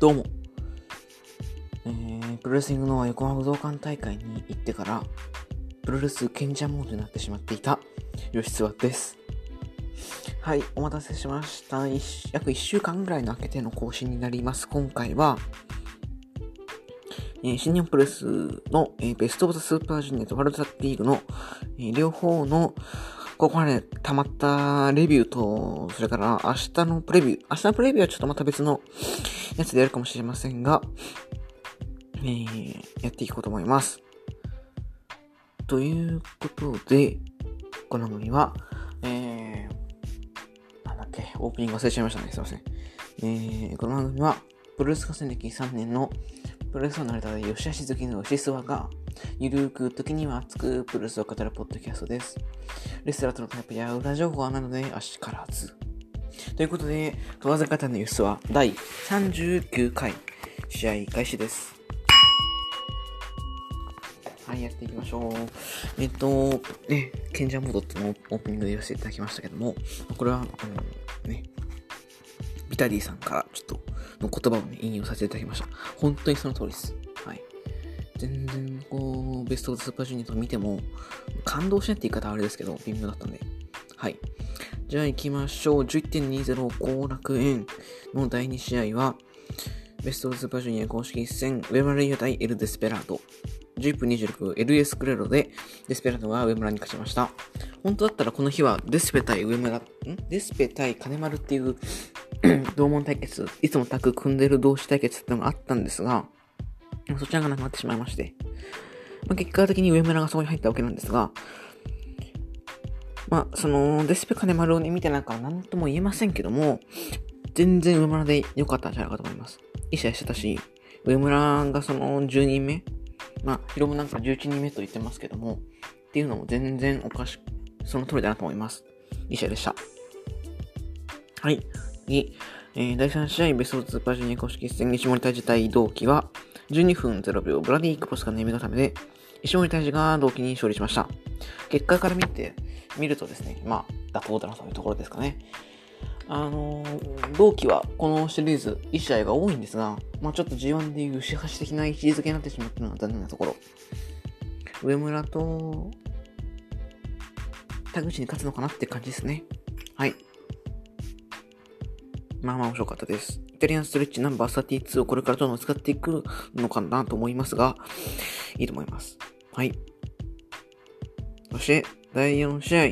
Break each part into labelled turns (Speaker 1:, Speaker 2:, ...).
Speaker 1: どうも。えー、プロレスリングの横浜武道館大会に行ってから、プロレス賢者モードになってしまっていた吉津和です。はい、お待たせしました。約1週間ぐらいの空けての更新になります。今回は、えー新日本プロレスの、えーベストオブザスーパージュニアとワールドタッグリーグの、えー両方のここまで溜まったレビューと、それから明日のプレビュー。明日のプレビューはちょっとまた別のやつでやるかもしれませんが、えー、やっていこうと思います。ということで、この組は、えー、なんだっけ、オープニング忘れちゃいましたね。すいません。えー、この番組は、プロレス合戦歴3年のプロレスの成田で吉橋好きの吉諏訪が、ゆるく時には熱くプロレスを語るポッドキャストです。レスラーとのタイプや裏情報はなので、あしからず。ということで、問わず方のユスは第39回試合開始です。はい、やっていきましょう。えっと、ね、賢者モードってのオープニングで言わせていただきましたけども、これは、あの、ね、ビタディさんからちょっとの言葉をね、引用させていただきました。本当にその通りです。はい。全然、こう、ベストオブスーパージュニアと見ても、感動しないって言い方はあれですけど、微妙だったんで。はい。じゃあ行きましょう。11.20後楽園の第2試合は、ベストオスーパージュニア公式戦、ウェマレイユ対エル・デスペラード。11分26、エル・エスクレロで、デスペラードが上村に勝ちました。本当だったらこの日は、デスペ対上村、ん？デスペ対金丸っていう 同門対決、いつもタッグ組んでる同士対決ってのがあったんですが、そちらがなくなってしまいまして、まあ、結果的に上村がそこに入ったわけなんですが、まあ、その、デスペ金丸を、見てなんか何とも言えませんけども、全然上村で良かったんじゃないかと思います。いい試合してたし、上村がその10人目、まあ、ヒロムなんか11人目と言ってますけども、っていうのも全然おかしく、その通りだなと思います。いい試合でした。はい。次、えー、第3試合、ベストスーパージュニア公式戦、西森対峙対同期は、12分0秒、ブラディ・クロスがネミ固めで、石森大治が同期に勝利しました。結果から見て、見るとですね、まあ、妥当だなというところですかね。あのー、同期はこのシリーズ、いい試合が多いんですが、まあちょっと G1 でいう牛橋的な位置づけになってしまったのは残念なところ。上村と、田口に勝つのかなって感じですね。はい。まあまあ面白かったです。イタリアンストレッチナンバー32をこれからどんどん使っていくのかなと思いますが、いいと思います。はい。そして、第4試合。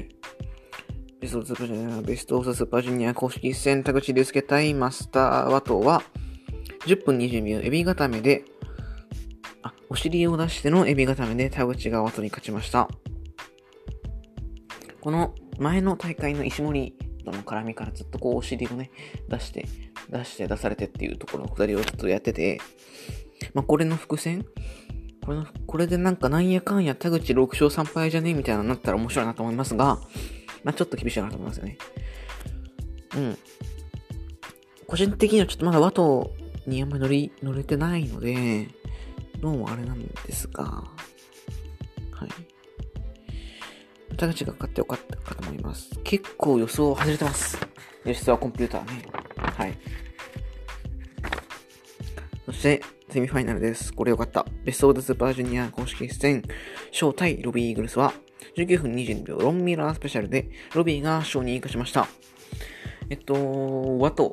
Speaker 1: ベストオブスーパージュニア、ベストオブスーパージュニア公式戦、田口竜介対マスターワトは、10分20秒、エビ固めで、あ、お尻を出してのエビ固めで田口がワトに勝ちました。この前の大会の石森との絡みからずっとこうお尻をね、出して、出して出されてっていうところのくだりをちょっとやってて、まあこれの伏線これ、これでなんかなんやかんや田口6勝3敗じゃね？みたいなのになったら面白いなと思いますが、まあちょっと厳しいなと思いますよね。うん。個人的にはちょっとまだ和とにあんまり乗り、乗れてないので、どうもあれなんですが、はい。田口が勝ってよかったかと思います。結構予想外れてます。吉沢コンピューターね。はい。そして、セミファイナルです。これよかった。ベストオブスーパージュニア公式戦、ショー対ロビーイーグルスは、19分22秒ロンミラースペシャルで、ロビーが勝に生かしました。えっと、あと、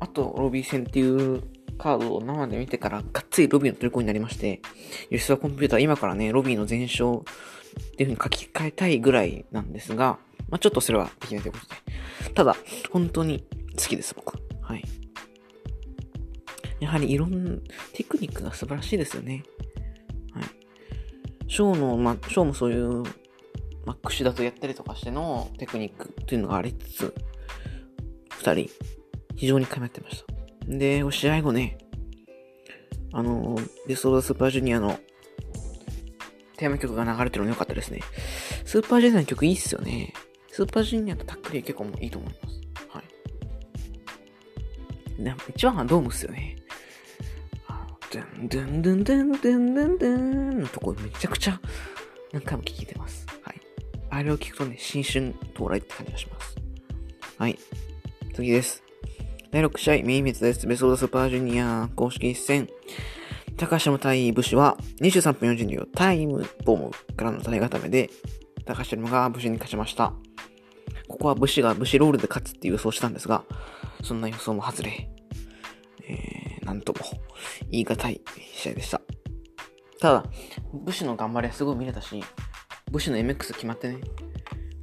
Speaker 1: あと、ロビー戦っていうカードを生で見てから、がっつりロビーの虜になりまして、吉沢コンピューター今からね、ロビーの全勝っていう風に書き換えたいぐらいなんですが、まあちょっとそれはできないということで。ただ、本当に好きです、僕。はい。やはりいろんなテクニックが素晴らしいですよね。はい。ショーの、まあ、ショーもそういう、まあ、串だとやったりとかしてのテクニックっていうのがありつつ、二人、非常に噛み合ってました。で、試合後ね、あの、ベストオブザスーパージュニアのテーマ曲が流れてるの良かったですね。スーパージュニアの曲いいっすよね。スーパージュニアとタックリー結構もいいと思います。はい。で一番はドームっすよね。のドゥンドゥンドゥンドゥンドゥンドゥンドゥンのとこめちゃくちゃ何回も聴いてます。はい。あれを聞くとね、新春到来って感じがします。はい。次です。第6試合、メインメツです。ベソードスーパージュニア公式一戦。高島対武士は23分42秒タイムボムからの体固めで、高島が武士に勝ちました。ここは武士が武士ロールで勝つっていう予想したんですが、そんな予想も外れ、えー、なんとも言い難い試合でした。ただ、武士の頑張りはすごい見れたし、武士の MX 決まってね、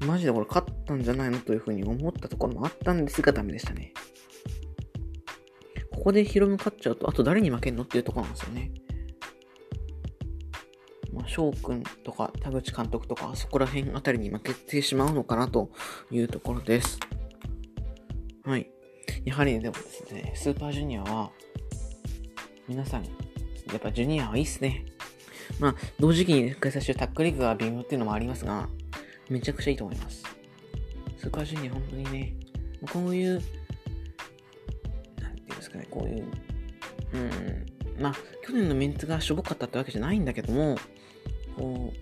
Speaker 1: マジでこれ勝ったんじゃないのというふうに思ったところもあったんですがダメでしたね。ここでヒロム勝っちゃうと、あと誰に負けんのっていうところなんですよね。まあ、翔くんとか田口監督とか、そこら辺あたりに負けてしまうのかなというところです。はい。やはりでもですね、スーパージュニアは、皆さん、やっぱジュニアはいいっすね。まあ、同時期に開催してるタックリーグが微妙っていうのもありますが、めちゃくちゃいいと思います。スーパージュニア本当にね、こういう、なんていうんですかね、こういう、うん、まあ、去年のメンツがしょぼかったってわけじゃないんだけども、こ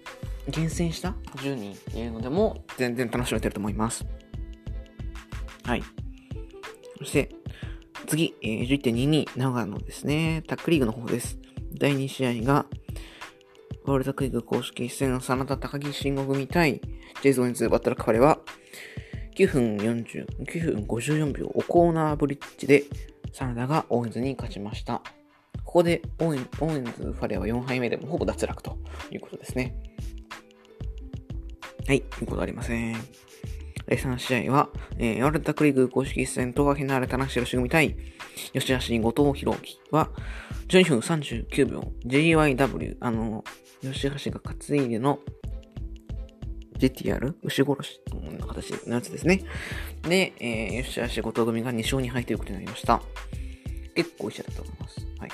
Speaker 1: う、厳選した10人っていうのでも全然楽しめてると思います。はい。そして、次、えー、11.22、長野ですね。タッグリーグの方です。第2試合が、ワールドタッグリーグ公式戦の、 SANADA鷹木信悟組対、チェーズ・オーエンズ、バッドラック・ファレは、9分40、9分54秒、オコーナーブリッジで、 SANADAがオーエンズに勝ちました。ここでオーエンオーエンズファレは4敗目でもほぼ脱落ということですね。はい、いうことありません。第3試合は、えー、ワルドクリーグ公式戦、東賀ひなれたなしろし組対、吉橋後藤弘樹は、12分39秒、JYW、あの、吉橋が担いでの GTR? 牛殺しの形のやつですね。で、えー、吉橋後藤組が2勝2敗ということになりました。結構一緒だと思います。はい。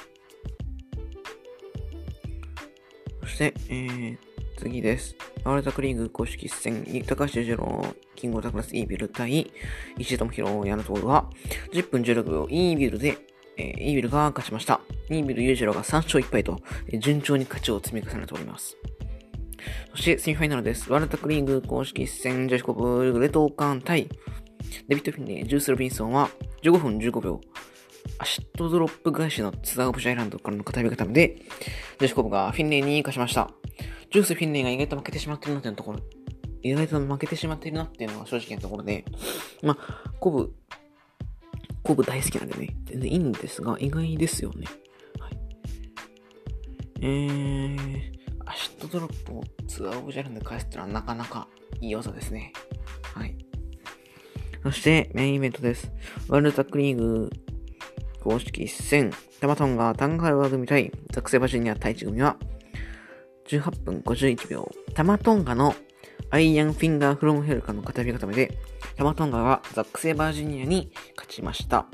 Speaker 1: そして、えー、次です。ワールドクリーグ公式戦、高橋二郎、キングオタクラスイービル対石田智弘、矢野徹は、10分16秒、イービルで、えー、イービルが勝ちました。イービル裕次郎が3勝1敗と、えー、順調に勝ちを積み重ねております。そして、セミファイナルです。ワールドクリーグ公式戦、ジャシコブ、グレトーカン対、デビッド・フィンネ、ジュース・ロビンソンは、15分15秒、アシットドロップ返しのツアーオブジャイランドからの片指固めで、ジェフ・コブがフィンレーに勝ちました。ジュース・フィンレーが意外と負けてしまってるなっていうところ、意外と負けてしまってるなっていうのが正直なところで、まあ、コブ、コブ大好きなんでね、全然いいんですが、意外ですよね。はい。えー、アシッドドロップをツアーオブジアイランドで返すっていうのはなかなかいい技ですね。はい。そして、メインイベントです。ワールドタッグリーグ公式一戦、タマトンがタンガルワ組対ザクセバジュニア対地組は、18分51秒、タマトンガのアイアンフィンガーフロムヘルカの片指固めで、タマトンガはザックセイバージニアに勝ちました。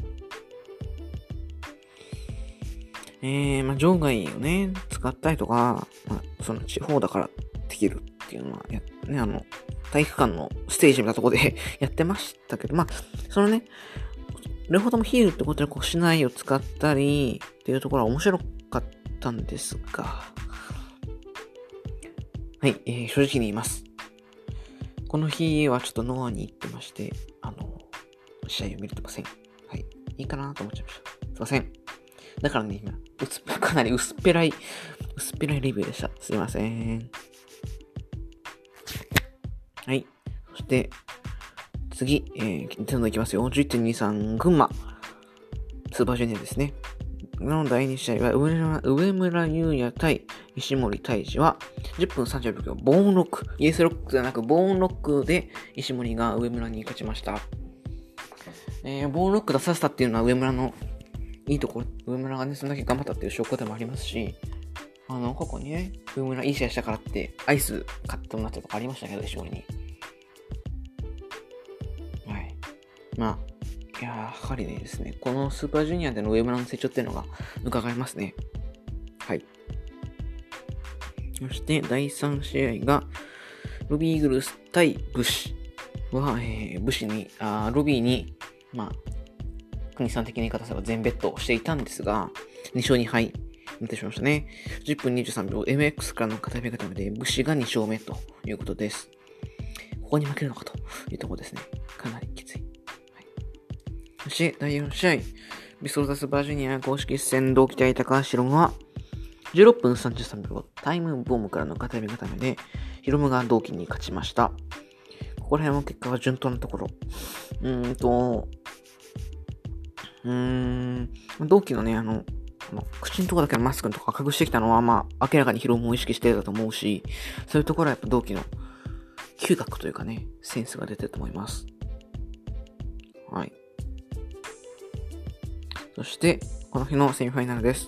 Speaker 1: えー、まあ、場外をね、使ったりとか、まあ、その地方だからできるっていうのは、ね、あの、体育館のステージみたいなとこで やってましたけど、まあ、そのね、両方ともヒールってことでこうしないを使ったりっていうところは面白かったんですが、はい、えー、正直に言います。この日はちょっとノアに行ってまして、あの、試合を見れてません。はい。いいかなと思っちゃいました。すいません。だからね、今、薄 かなり薄っぺらい、薄っぺらいレビューでした。すいません。はい。そして、次、えー、どんどんいきますよ。11.23、群馬。スーパージュニアですね。の第2試合は上村、上村優也対石森泰治は、10分36秒、ボーンロック。イエスロックではなく、ボーンロックで石森が上村に勝ちました。えー、ボーンロック出させたっていうのは上村のいいところ、上村がね、そんだけ頑張ったっていう証拠でもありますし、あの、過去にね、上村いい試合したからって、アイス買ってもらったとかありましたけど、石森に。はいまあ、ややはりねですね、このスーパージュニアでの上村の成長っていうのが伺えますね。はい。そして、第3試合が、ロビーイーグルス対ブシは、えー、ブシに、あロビーに、まあ、国さん的な言い方すれば全ベッドをしていたんですが、2勝2敗なってしまいましたね。10分23秒、MX からの片目固めで、武士が2勝目ということです。ここに負けるのかというところですね。かなりきつい。そし日第4試合、ビストロダスバージニア公式戦同期対高橋ロムは、16分33秒、タイムボムからの片指固めで、ヒロムが同期に勝ちました。ここら辺の結果は順当なところ。うーんと、うーん、同期のね、あの、口のとこだけのマスクとか隠してきたのは、まあ、明らかにヒロムを意識してたと思うし、そういうところはやっぱ同期の嗅覚というかね、センスが出てると思います。はい。そして、この日のセミファイナルです。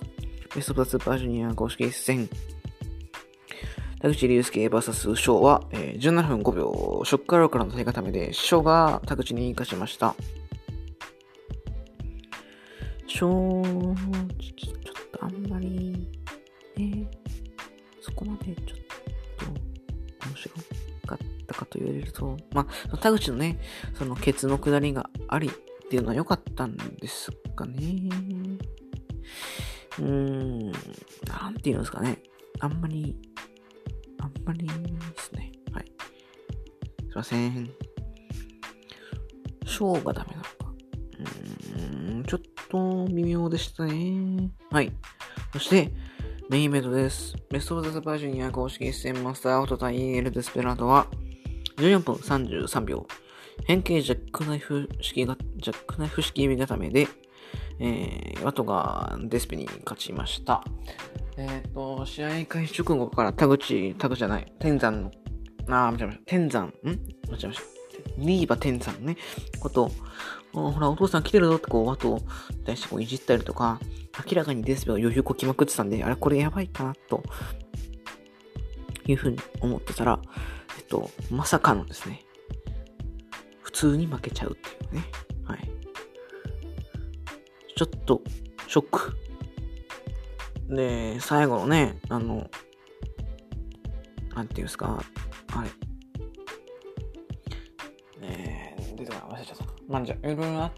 Speaker 1: ベストプラスーパージュニア公式戦。田口竜介 VS 翔は、えー、17分5秒、ショックアローからの取り固めで、翔が田口に生かしました。翔、ちょっとあんまり、ね、そこまでちょっと面白かったかと言われると、まあ、田口のね、そのケツの下りがありっていうのは良かったんですかね。うーん、なんて言うんですかね。あんまりあんまりですね。はい。すいません。ショーがダメなのか。うーん、ちょっと微妙でしたね。はい。そして、メインイベントです。ベストオブザサ・バージュニア公式一戦マスターアウト対エル・デスペラードは、14分33秒。変形ジャックナイフ式が、ジャックナイフ式指固めで、えー、ワトがデスペに勝ちました。えっ、ー、と、試合開始直後から田口、田口じゃない、天山の、あー、間違えました。天山、ん？間違えました。リーバ天山ね、こと、ほら、お父さん来てるぞってこう、ワトを対してこういじったりとか、明らかにデスペが余裕こきまくってたんで、あれ、これやばいかな、というふうに思ってたら、えっと、まさかのですね、普通に負けちゃうっていうね。はい。ちょっと、ショック。で、最後のね、あの、なんていうんですか、あれ。えー、出てこない、忘れちゃった。まんじゃ、いろいろな、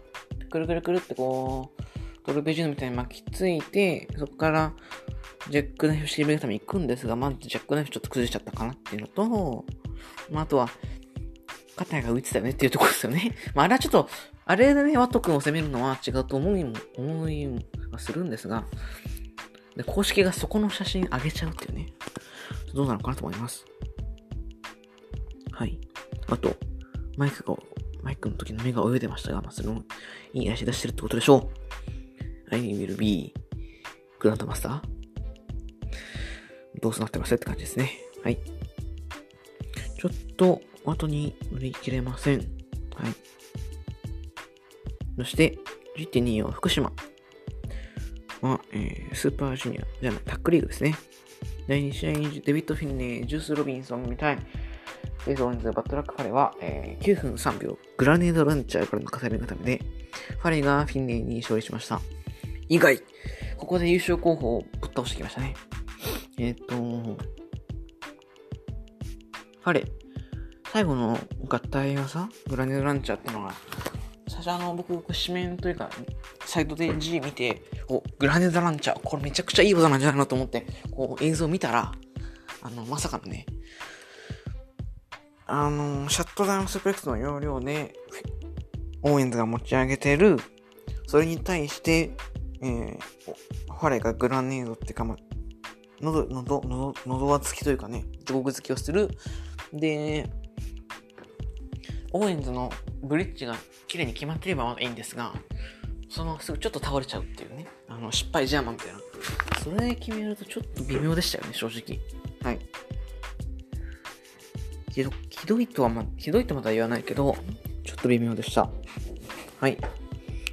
Speaker 1: くるくるくるってこう、トルペジューノみたいに巻きついて、そこから、ジャックナイフシーベルために行くんですが、まずジャックナイフちょっと崩しちゃったかなっていうのと、まあ、あとは、肩が浮いてたよねっていうところですよね。まあ、あれはちょっと、あれでね、ワット君を攻めるのは違うと思いも、思いはするんですが、で、公式がそこの写真上げちゃうっていうね。どうなのかなと思います。はい。あと、マイクが、マイクの時の目が泳いでましたが、まあ、それもいい足出してるってことでしょう。I will be グランドマスターどうすなってますって感じですね。はい。ちょっと、後に乗り切れません。はい。そして、GT2 は福島。は、えー、スーパージュニア、じゃない、タックリーグですね。第2試合、デビッド・フィンネー、ジュース・ロビンソンみたい。フェイス・オンズ・バットラック・ファレは、えー、9分3秒、グラネード・ランチャーからの重ね固めで、ファレがフィンネーに勝利しました。以外、ここで優勝候補をぶっ倒してきましたね。えっ、と、ファレ、最後の合体技、グラネード・ランチャーってのが、最初あの、僕、紙面というか、サイトで G 見て、お、グラネードランチャー、これめちゃくちゃいい技なんじゃないのと思って、こう映像見たら、あの、まさかのね、あの、シャットダウンスペクトの容量で、オーエンズが持ち上げてる、それに対して、えー、ファレがグラネードってか、ま、喉、喉、喉、喉輪付きというかね、地獄付きをする。で、オーエンズのブリッジが綺麗に決まってればいいんですが、そのすぐちょっと倒れちゃうっていうね。あの、失敗ジャーマンみたいな。それで決めるとちょっと微妙でしたよね、正直。はい。ひど、ひどいとはま、ひどいとまだ言わないけど、ちょっと微妙でした。はい。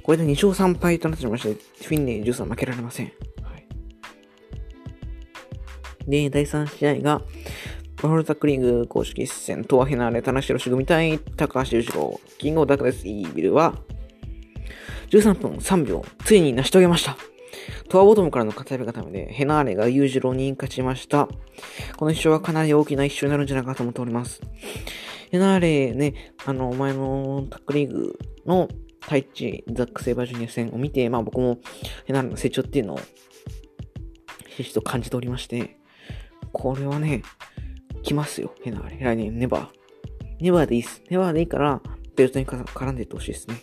Speaker 1: これで2勝3敗となってしまいまして、フィンネー13負けられません。はい。で、第3試合が、ワールタックリング公式戦、トアヘナーレ、田中宏組対高橋裕次郎、キングオブダクネスイービルは、13分3秒、ついに成し遂げました。トアボトムからの片指固めで、ヘナーレが裕次郎に勝ちました。この一勝はかなり大きな一勝になるんじゃないかと思っております。ヘナーレね、あの、前のタックリーグのタイチザック・セイバージュニア戦を見て、まあ僕もヘナーレの成長っていうのを、ひしひしと感じておりまして、これはね、来ますよ、ヘナーレ。来年、ネバー。ネバーでいいっす。ネバーでいいから、ベルトに絡んでいってほしいですね。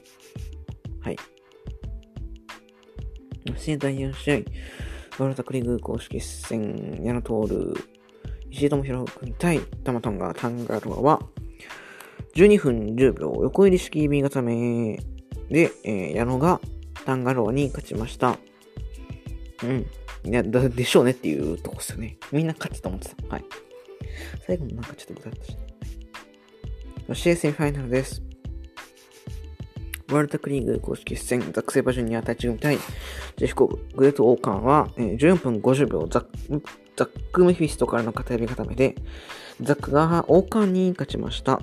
Speaker 1: はい。そし第4試合、ワルタクリグ公式戦、矢野徹、石井智弘君対タマトンガタンガロアは、12分10秒横入り式 B 固めで、えー、矢野がタンガロアに勝ちました。うん。いや、だ、でしょうねっていうとこっすよね。みんな勝つと思ってた。はい。最後もなんかちょっとぐだっとして。そしてセミファイナルです。ワールドクリーグ公式戦、ザックセーバジュニア対チーム対ジェフコブ、グレートオーカンは、えー、14分50秒ザッ、ザック・メフィストからの片指固めで、ザックがオーカンに勝ちました。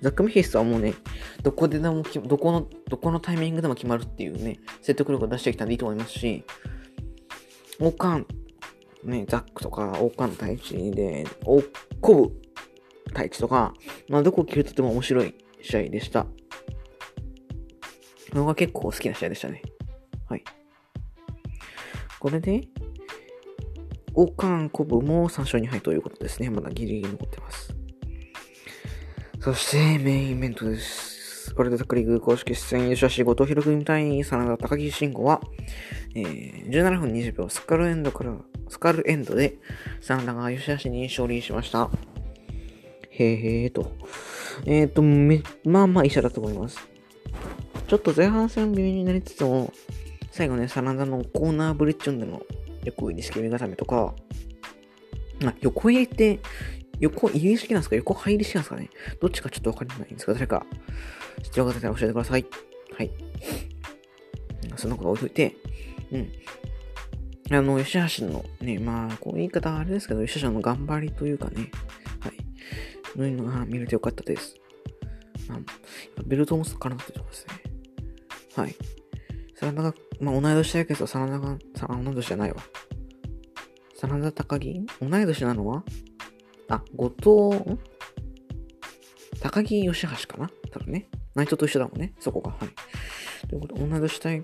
Speaker 1: ザック・メフィストはもうね、どこででも、どこの、どこのタイミングでも決まるっていうね、説得力を出してきたんでいいと思いますし、オーカン、ね、ザックとか、オーカンの対地で、オーコブ対地とか、まあ、どこを切るとても面白い試合でした。のが結構好きな試合でしたね。はい。これで、オカンコブも3勝2敗ということですね。まだギリギリ残ってます。そして、メインイベントです。ワールドタックリーグ公式戦優勝し、後藤弘君対真田高木慎吾は、えー、17分20秒、スカルエンドから、スカルエンドで、真田が吉橋に勝利しました。へーへーと。えっ、ー、と、め、まあまあ医者だと思います。ちょっと前半戦微妙になりつつも、最後ね、真田のコーナーブリッジョンでの横入り式目固めとか、あ、横入りって、横入り式なんですか？横入り式なんですかね？どっちかちょっとわかんないんですが、誰か知ってる方いたら教えてください。はい。そんなこと置いといて、うん。あの、吉橋のね、まあ、こう言い方はあれですけど、吉橋の頑張りというかね、はい。のいうのが見れてよかったです。まあ、ベルトもすっからなってとこですね。はい。真田が、まあ、同い年だけど、真田が、同い年じゃないわ。真田高木？同い年なのは？あ、後藤、高木義橋かな？多分ね。内藤と一緒だもんね。そこが。はい。ということで、同い年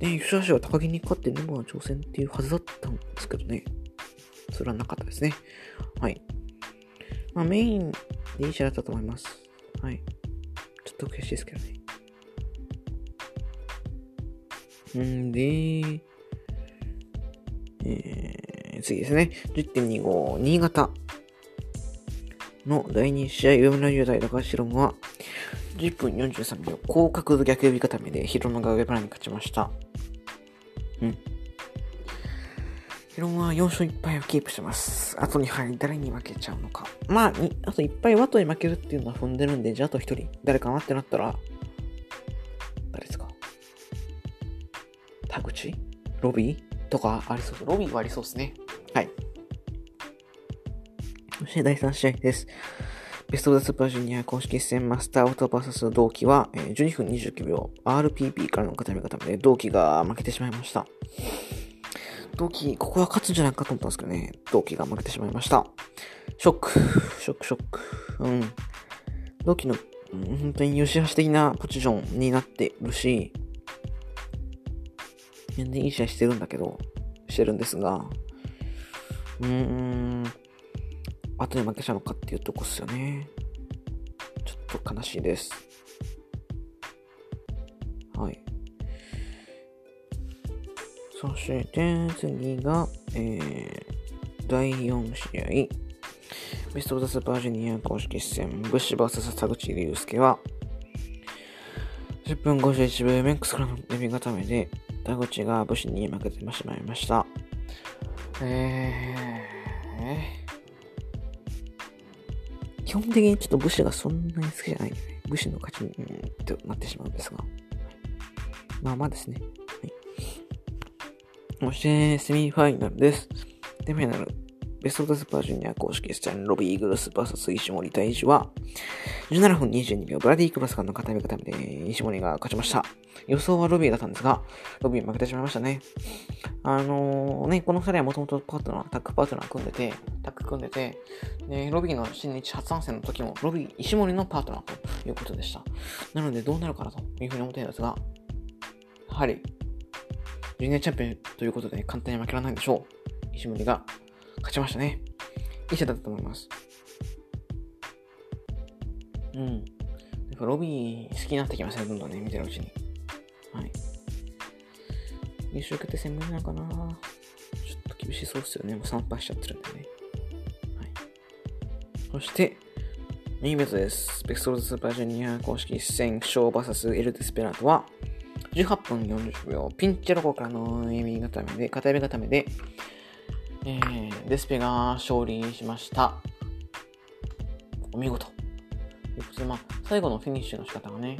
Speaker 1: 対、ね、吉橋は高木に勝って沼は挑戦っていうはずだったんですけどね。それはなかったですね。はい。まあ、メインでいい試合だったと思います。はい。ちょっと悔しいですけどね。んで、えー、次ですね。10.25、新潟の第2試合、上村雄大高橋論は、10分43秒、高角度逆指固めでヒロノが上村に勝ちました。うん。ヒロノは4勝1敗をキープしてます。あと2敗、誰に負けちゃうのか。まあ、あと1敗ワトに負けるっていうのは踏んでるんで、じゃああと1人、誰かなってなったら、田口？ロビー？とかありそうです。ロビーはありそうですね。はい。そして第3試合です。ベストオブザスーパージュニア公式戦マスターオートバーサス同期は、え12分29秒 RPP からの固め固めで同期が負けてしまいました。同期、ここは勝つんじゃないかと思ったんですけどね、同期が負けてしまいました。ショック、ショック、ショック。うん。同期の、うん、本当に吉橋的なポジションになってるし、全然いい試合してるんだけど、してるんですが、うーん、後に負けちゃうのかっていうとこっすよね。ちょっと悲しいです。はい。そして次が、えー、第4試合。ベストオブザスーパージュニア公式戦、ブッシュ VS 田口竜介は、10分51秒メックスからのデビ固めで、田口が武士に負けてしまいました。えー、基本的にちょっと武士がそんなに好きじゃない、武士の勝ちに、うん、となってしまうんですが。まあまあですね。はい。そして、セミファイナルです。セミファイナル、ベストオブザスパージュニア公式戦ロビーイーグルス VS 石森大治は、17分22秒、ブラディー・クバスカンの固め固めで石森が勝ちました。予想はロビーだったんですが、ロビー負けてしまいましたね。あのー、ね、この二人はもともとパートナー、タッグパートナー組んでて、タッグ組んでて、で、ロビーの新日初参戦の時も、ロビー、石森のパートナーということでした。なので、どうなるかなというふうに思っているんですが、やはり、ジュニアチャンピオンということで簡単に負けられないでしょう。石森が勝ちましたね。いい試合だったと思います。うん。やっぱロビー好きになってきましたね、どんどんね、見てるうちに。はい。優勝決定戦無理なのかな？ちょっと厳しそうっすよね。もう3敗しちゃってるんでね。はい。そして、メインベトです。ベストローズスーパージュニア公式戦、ショー VS エル・デスペラートは、18分40秒、ピンチロコからのエミ固めで、片指固めで、えー、デスペが勝利しました。お見事。ということで、まあ、最後のフィニッシュの仕方がね、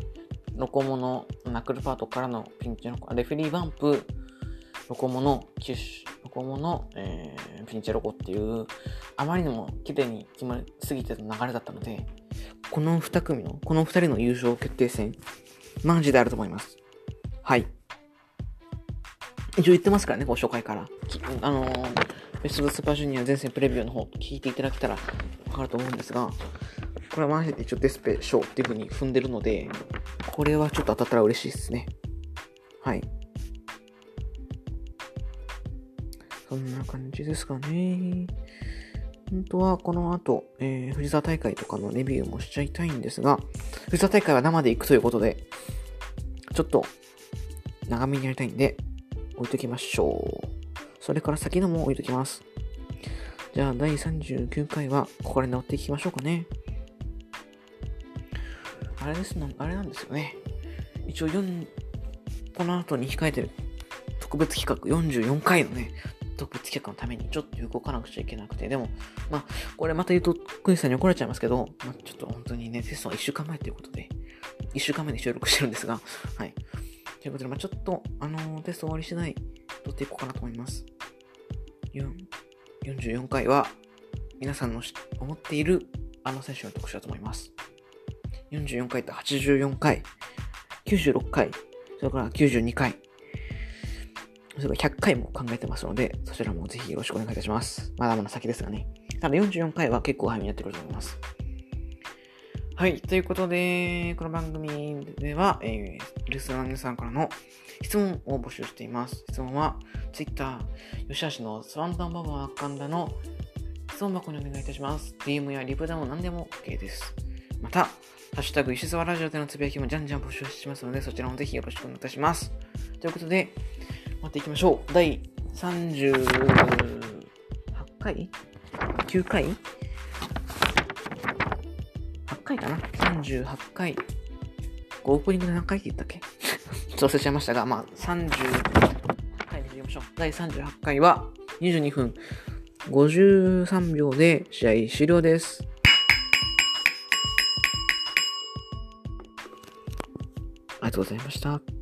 Speaker 1: ロコモのナックルパートからのピンチェロコ、レフェリーバンプ、ロコモのキュッシュ、ロコモの、えー、ピンチェロコっていう、あまりにも綺麗に決まりすぎてた流れだったので、この2組の、この2人の優勝決定戦、マジであると思います。はい。一応言ってますからね、ご紹介から。あのー、ベストスーパージュニア全戦プレビューの方、聞いていただけたらわかると思うんですが、これはマジで一応デスペショーっていう風に踏んでるので、これはちょっと当たったら嬉しいですね。はい。そんな感じですかね。本当はこの後、えー、藤沢大会とかのレビューもしちゃいたいんですが、藤沢大会は生で行くということで、ちょっと長めにやりたいんで、置いときましょう。それから先のも置いときます。じゃあ、第39回は、ここで直っていきましょうかね。あれですあれなんですよね。一応4、この後に控えてる特別企画44回のね、特別企画のためにちょっと動かなくちゃいけなくて、でも、まあ、これまた言うと、クイズさんに怒られちゃいますけど、まあ、ちょっと本当にね、テストは1週間前ということで、1週間前に収録してるんですが、はい。ということで、まあ、ちょっと、あのー、テスト終わり次第、撮っていこうかなと思います。44回は、皆さんの思っているあの選手の特集だと思います。44回と84回、96回、それから92回、それから100回も考えてますので、そちらもぜひよろしくお願いいたします。まだまだ先ですがね。ただ44回は結構早めにやってくると思います。はい。ということで、この番組では、えー、リスナーの皆さんからの質問を募集しています。質問は、Twitter、吉橋のスワンダンババアカンダの質問箱にお願いいたします。DM やリプでも何でも OK です。また、ハッシュタグ石沢ラジオでのつぶやきもじゃんじゃん募集しますので、そちらもぜひよろしくお願いいたします。ということで、待っていきましょう。第38回 ?9 回 ?8 回かな ?38 回。オープニング何回って言ったっけ？ちょっと忘れちゃいましたが、まあ、30回にしましょう。第38回は22分53秒で試合終了です。ありがとうございました。